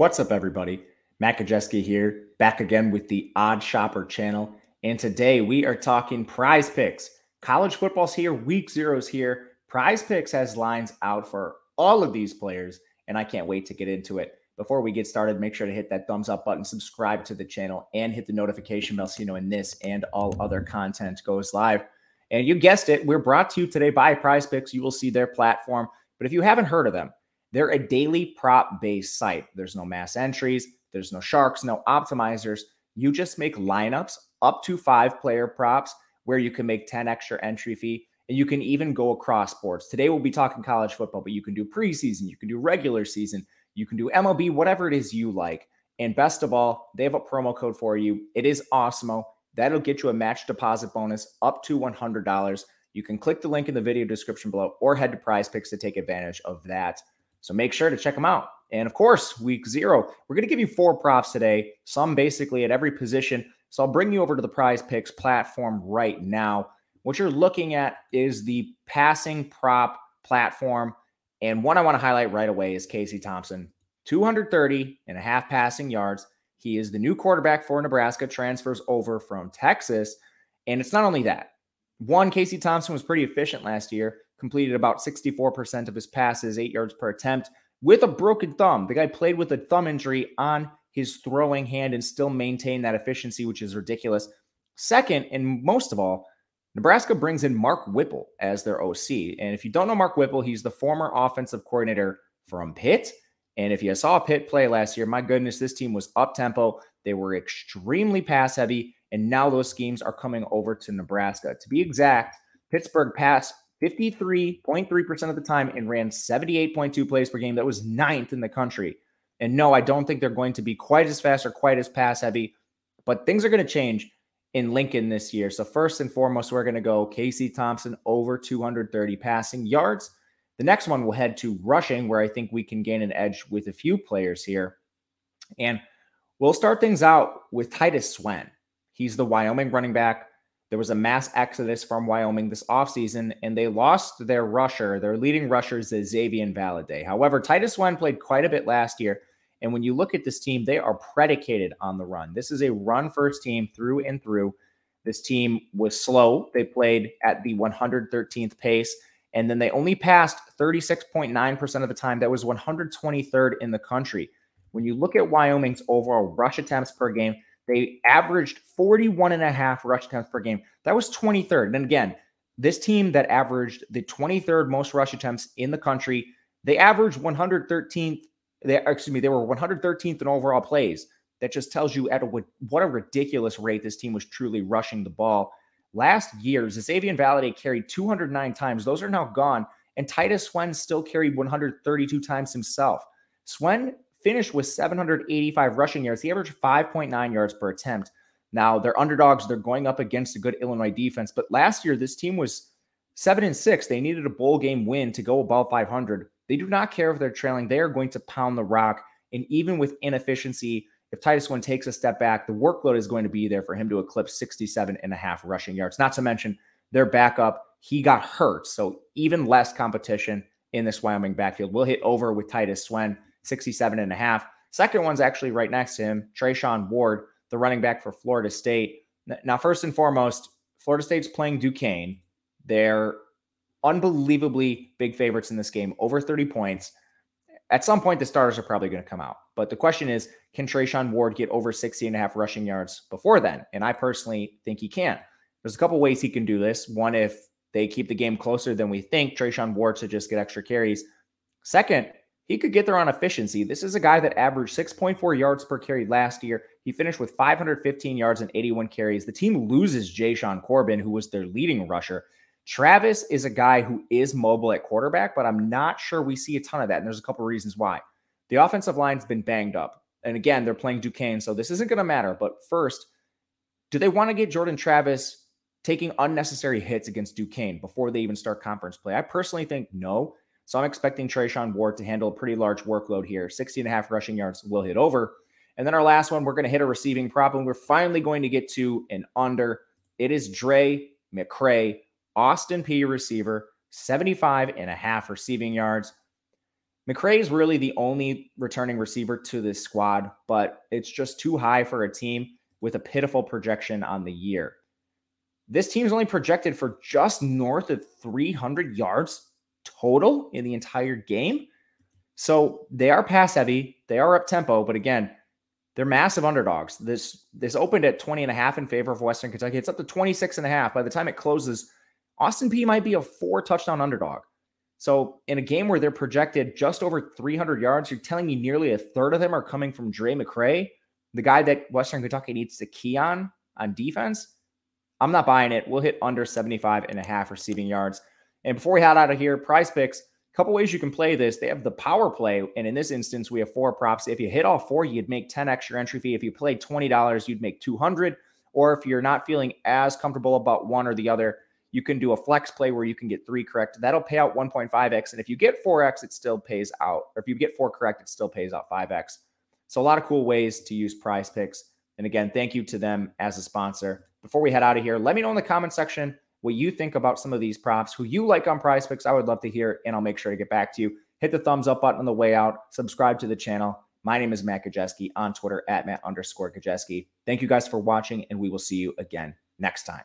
What's up, everybody? Matt Kajeski here, back again with the OddsShopper channel. And today we are talking prize picks. College football's here, week zero's here. Prize picks has lines out for all of these players, and I can't wait to get into it. Before we get started, make sure to hit that thumbs up button, subscribe to the channel, and hit the notification bell so you know when this and all other content goes live. And you guessed it, we're brought to you today by Prize Picks. You will see their platform. But if you haven't heard of them, they're a daily prop based site. There's no mass entries, there's no sharks, no optimizers. You just make lineups up to five player props where you can make 10 extra entry fee and you can even go across sports. Today we'll be talking college football, but you can do preseason, you can do regular season, you can do MLB, whatever it is you like. And best of all, they have a promo code for you. It is Awesemo. That'll get you a match deposit bonus up to $100. You can click the link in the video description below or head to Prize Picks to take advantage of that. So make sure to check them out. And of course, week zero, we're going to give you four props today, some basically at every position. So I'll bring you over to the prize picks platform right now. What you're looking at is the passing prop platform. And one I want to highlight right away is Casey Thompson, 230 and a half passing yards. He is the new quarterback for Nebraska, transfers over from Texas. And it's not only that. One, Casey Thompson was pretty efficient last year completed about 64% of his passes, eight yards per attempt, with a broken thumb. The guy played with a thumb injury on his throwing hand and still maintained that efficiency, which is ridiculous. Second, and most of all, Nebraska brings in Mark Whipple as their OC. And if you don't know Mark Whipple, he's the former offensive coordinator from Pitt. And if you saw Pitt play last year, my goodness, this team was up tempo. They were extremely pass heavy. And now those schemes are coming over to Nebraska. To be exact, Pittsburgh passed 53.3% of the time and ran 78.2 plays per game. That was ninth in the country. And no, I don't think they're going to be quite as fast or quite as pass heavy, but things are going to change in Lincoln this year. So, first and foremost, we're going to go Casey Thompson over 230 passing yards. The next one will head to rushing, where I think we can gain an edge with a few players here. And we'll start things out with Titus Swen. He's the Wyoming running back. There was a mass exodus from Wyoming this offseason, and they lost their rusher. Their leading rusher is Xazavian Valladay. However, Titus Swen played quite a bit last year. And when you look at this team, they are predicated on the run. This is a run first team through and through. This team was slow. They played at the 113th pace, and then they only passed 36.9% of the time. That was 123rd in the country. When you look at Wyoming's overall rush attempts per game, they averaged 41 and a half rush attempts per game. That was 23rd. And again, this team that averaged the 23rd most rush attempts in the country, they averaged 113th. They, excuse me, they were 113th in overall plays. That just tells you at a, what a ridiculous rate this team was truly rushing the ball. Last year, Xazavian Valladay carried 209 times. Those are now gone. And Titus Swen still carried 132 times himself. Swen finished with 785 rushing yards. He averaged 5.9 yards per attempt. Now they're underdogs. They're going up against a good Illinois defense. But last year, this team was seven and six. They needed a bowl game win to go above 500. They do not care if they're trailing. They are going to pound the rock. And even with inefficiency, if Titus Swen takes a step back, the workload is going to be there for him to eclipse 67 and a half rushing yards. Not to mention their backup, he got hurt. So even less competition in this Wyoming backfield. We'll hit over with Titus Swen. 67 and a half. Second one's actually right next to him, Treshaun Ward, the running back for Florida State. Now, first and foremost, Florida State's playing Duquesne. They're unbelievably big favorites in this game, over 30 points. at some point, the starters are probably going to come out. But the question is, can Treshaun Ward get over 60 and a half rushing yards before then? And I personally think he can. There's a couple ways he can do this. One, if they keep the game closer than we think, Treshaun Ward should just get extra carries. Second, he could get there on efficiency. This is a guy that averaged 6.4 yards per carry last year. He finished with 515 yards and 81 carries. The team loses Jashaun Corbin, who was their leading rusher. Travis is a guy who is mobile at quarterback, but I'm not sure we see a ton of that. And there's a couple reasons why. The offensive line's been banged up. And again, they're playing Duquesne, so this isn't going to matter. But first, do they want to get Jordan Travis taking unnecessary hits against Duquesne before they even start conference play? I personally think no. So I'm expecting Treshaun Ward to handle a pretty large workload here. 60 and a half rushing yards will hit over. And then our last one, we're going to hit a receiving prop, and we're finally going to get to an under. It is Drae McCray Austin Peay receiver, 75 and a half receiving yards. McCray is really the only returning receiver to this squad, but it's just too high for a team with a pitiful projection on the year. This team's only projected for just north of 300 yards total in the entire game. So they are pass heavy, they are up tempo, but again, they're massive underdogs. This this opened at 20 and a half in favor of Western Kentucky. It's up to 26 and a half. By the time it closes, Austin Peay might be a four touchdown underdog. So in a game where they're projected just over 300 yards, you're telling me nearly a third of them are coming from Drae McCray, the guy that Western Kentucky needs to key on on defense. I'm not buying it. We'll hit under 75 and a half receiving yards. And before we head out of here, prize picks, a couple ways you can play this. They have the power play. And in this instance, we have four props. If you hit all four, you'd make 10 extra entry fee. If you played $20, you'd make 200. Or if you're not feeling as comfortable about one or the other, you can do a flex play where you can get three correct. That'll pay out 1.5x. And if you get 4x, it still pays out. Or if you get four correct, it still pays out 5x. So a lot of cool ways to use prize picks. And again, thank you to them as a sponsor. Before we head out of here, let me know in the comment section what you think about some of these props, who you like on prize picks. I would love to hear, and I'll make sure to get back to you. Hit the thumbs up button on the way out, subscribe to the channel. My name is Matt Kajeski on Twitter at Matt underscore Kajeski. Thank you guys for watching, and we will see you again next time.